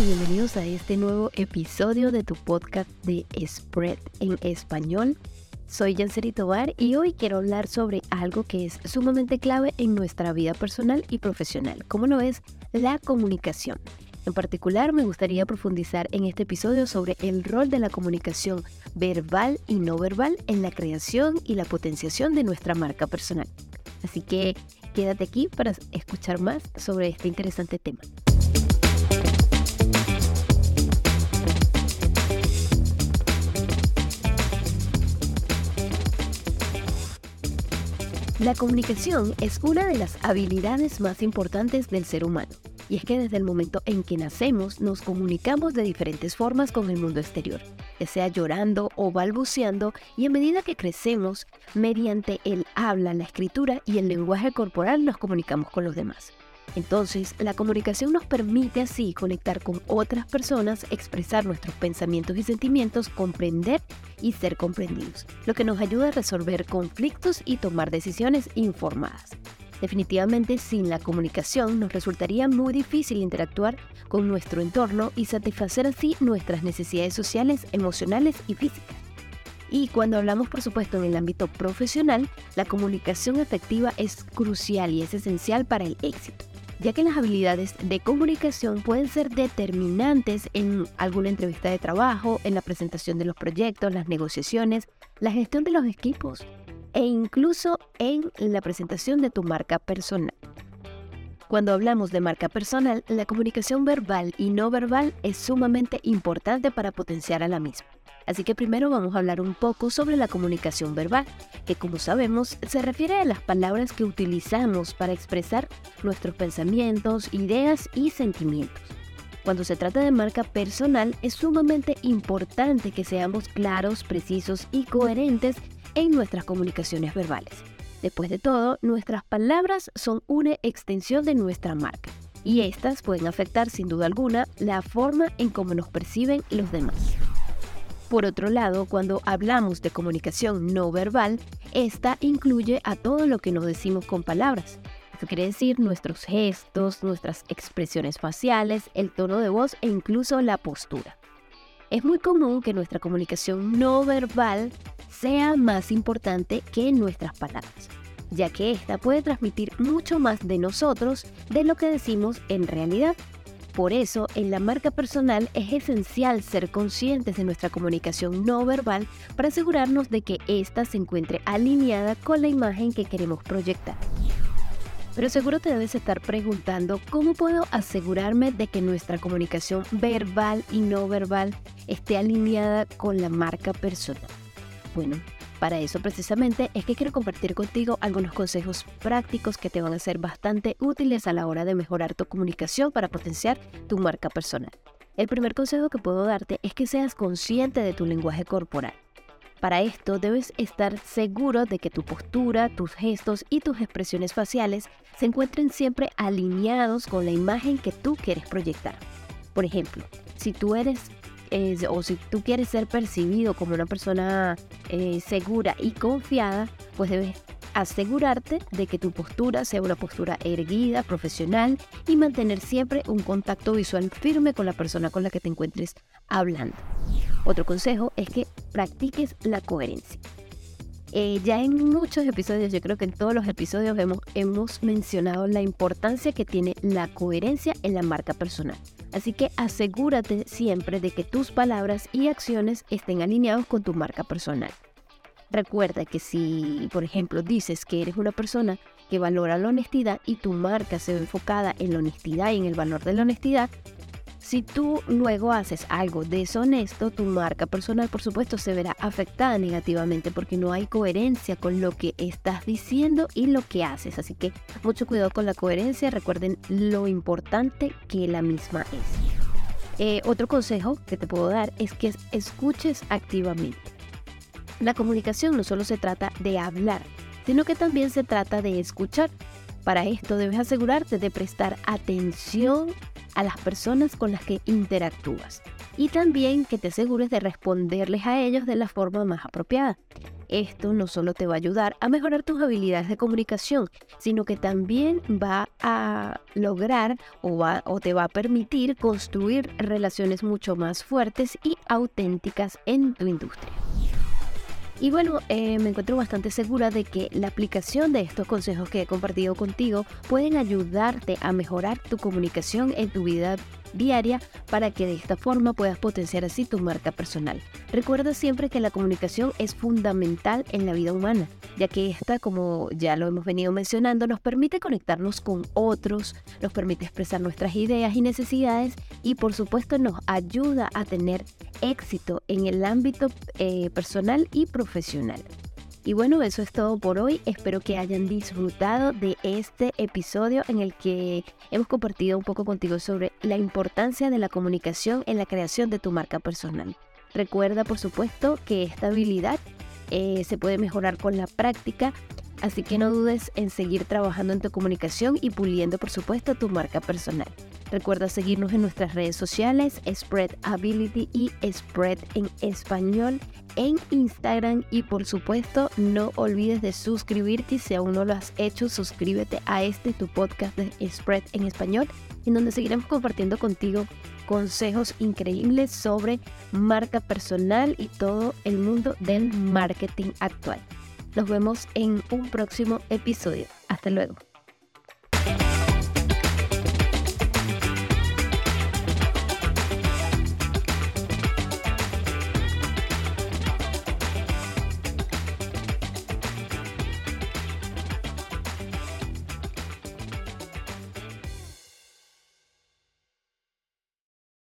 y bienvenidos a este nuevo episodio de tu podcast de Spread en español. Soy Yanceri Tobar y hoy quiero hablar sobre algo que es sumamente clave en nuestra vida personal y profesional, como lo es la comunicación. En particular, me gustaría profundizar en este episodio sobre el rol de la comunicación verbal y no verbal en la creación y la potenciación de nuestra marca personal. Así que quédate aquí para escuchar más sobre este interesante tema. La comunicación es una de las habilidades más importantes del ser humano. Y es que desde el momento en que nacemos nos comunicamos de diferentes formas con el mundo exterior, ya sea llorando o balbuceando, y a medida que crecemos, mediante el habla, la escritura y el lenguaje corporal nos comunicamos con los demás. Entonces, la comunicación nos permite así conectar con otras personas, expresar nuestros pensamientos y sentimientos, comprender y ser comprendidos, lo que nos ayuda a resolver conflictos y tomar decisiones informadas. Definitivamente sin la comunicación nos resultaría muy difícil interactuar con nuestro entorno y satisfacer así nuestras necesidades sociales, emocionales y físicas. Y cuando hablamos, por supuesto, en el ámbito profesional, la comunicación efectiva es crucial y es esencial para el éxito ya que las habilidades de comunicación pueden ser determinantes en alguna entrevista de trabajo, en la presentación de los proyectos, las negociaciones, la gestión de los equipos e incluso en la presentación de tu marca personal. Cuando hablamos de marca personal, la comunicación verbal y no verbal es sumamente importante para potenciar a la misma. Así que primero vamos a hablar un poco sobre la comunicación verbal, que como sabemos se refiere a las palabras que utilizamos para expresar nuestros pensamientos, ideas y sentimientos. Cuando se trata de marca personal es sumamente importante que seamos claros, precisos y coherentes en nuestras comunicaciones verbales. Después de todo, nuestras palabras son una extensión de nuestra marca y estas pueden afectar sin duda alguna la forma en cómo nos perciben los demás. Por otro lado, cuando hablamos de comunicación no verbal, esta incluye a todo lo que nos decimos con palabras. Esto quiere decir nuestros gestos, nuestras expresiones faciales, el tono de voz e incluso la postura. Es muy común que nuestra comunicación no verbal sea más importante que nuestras palabras, ya que ésta puede transmitir mucho más de nosotros de lo que decimos en realidad. Por eso, en la marca personal es esencial ser conscientes de nuestra comunicación no verbal para asegurarnos de que ésta se encuentre alineada con la imagen que queremos proyectar. Pero seguro te debes estar preguntando cómo puedo asegurarme de que nuestra comunicación verbal y no verbal esté alineada con la marca personal. Bueno, para eso precisamente es que quiero compartir contigo algunos consejos prácticos que te van a ser bastante útiles a la hora de mejorar tu comunicación para potenciar tu marca personal. El primer consejo que puedo darte es que seas consciente de tu lenguaje corporal. Para esto debes estar seguro de que tu postura, tus gestos y tus expresiones faciales se encuentren siempre alineados con la imagen que tú quieres proyectar. Por ejemplo, si tú eres o si tú quieres ser percibido como una persona eh, segura y confiada, pues debes asegurarte de que tu postura sea una postura erguida, profesional y mantener siempre un contacto visual firme con la persona con la que te encuentres hablando. Otro consejo es que practiques la coherencia. Eh, ya en muchos episodios, yo creo que en todos los episodios hemos, hemos mencionado la importancia que tiene la coherencia en la marca personal. Así que asegúrate siempre de que tus palabras y acciones estén alineados con tu marca personal. Recuerda que si, por ejemplo, dices que eres una persona que valora la honestidad y tu marca se ve enfocada en la honestidad y en el valor de la honestidad, si tú luego haces algo deshonesto, tu marca personal por supuesto se verá afectada negativamente porque no hay coherencia con lo que estás diciendo y lo que haces. Así que mucho cuidado con la coherencia, recuerden lo importante que la misma es. Eh, otro consejo que te puedo dar es que escuches activamente. La comunicación no solo se trata de hablar, sino que también se trata de escuchar. Para esto debes asegurarte de prestar atención a las personas con las que interactúas y también que te asegures de responderles a ellos de la forma más apropiada. esto no solo te va a ayudar a mejorar tus habilidades de comunicación, sino que también va a lograr o, va, o te va a permitir construir relaciones mucho más fuertes y auténticas en tu industria. Y bueno, eh, me encuentro bastante segura de que la aplicación de estos consejos que he compartido contigo pueden ayudarte a mejorar tu comunicación en tu vida diaria para que de esta forma puedas potenciar así tu marca personal. Recuerda siempre que la comunicación es fundamental en la vida humana, ya que esta, como ya lo hemos venido mencionando, nos permite conectarnos con otros, nos permite expresar nuestras ideas y necesidades y por supuesto nos ayuda a tener éxito en el ámbito eh, personal y profesional. Y bueno, eso es todo por hoy. Espero que hayan disfrutado de este episodio en el que hemos compartido un poco contigo sobre la importancia de la comunicación en la creación de tu marca personal. Recuerda, por supuesto, que esta habilidad eh, se puede mejorar con la práctica, así que no dudes en seguir trabajando en tu comunicación y puliendo, por supuesto, tu marca personal. Recuerda seguirnos en nuestras redes sociales, Spread Ability y Spread en español en Instagram y por supuesto no olvides de suscribirte si aún no lo has hecho, suscríbete a este tu podcast de Spread en español en donde seguiremos compartiendo contigo consejos increíbles sobre marca personal y todo el mundo del marketing actual. Nos vemos en un próximo episodio. Hasta luego.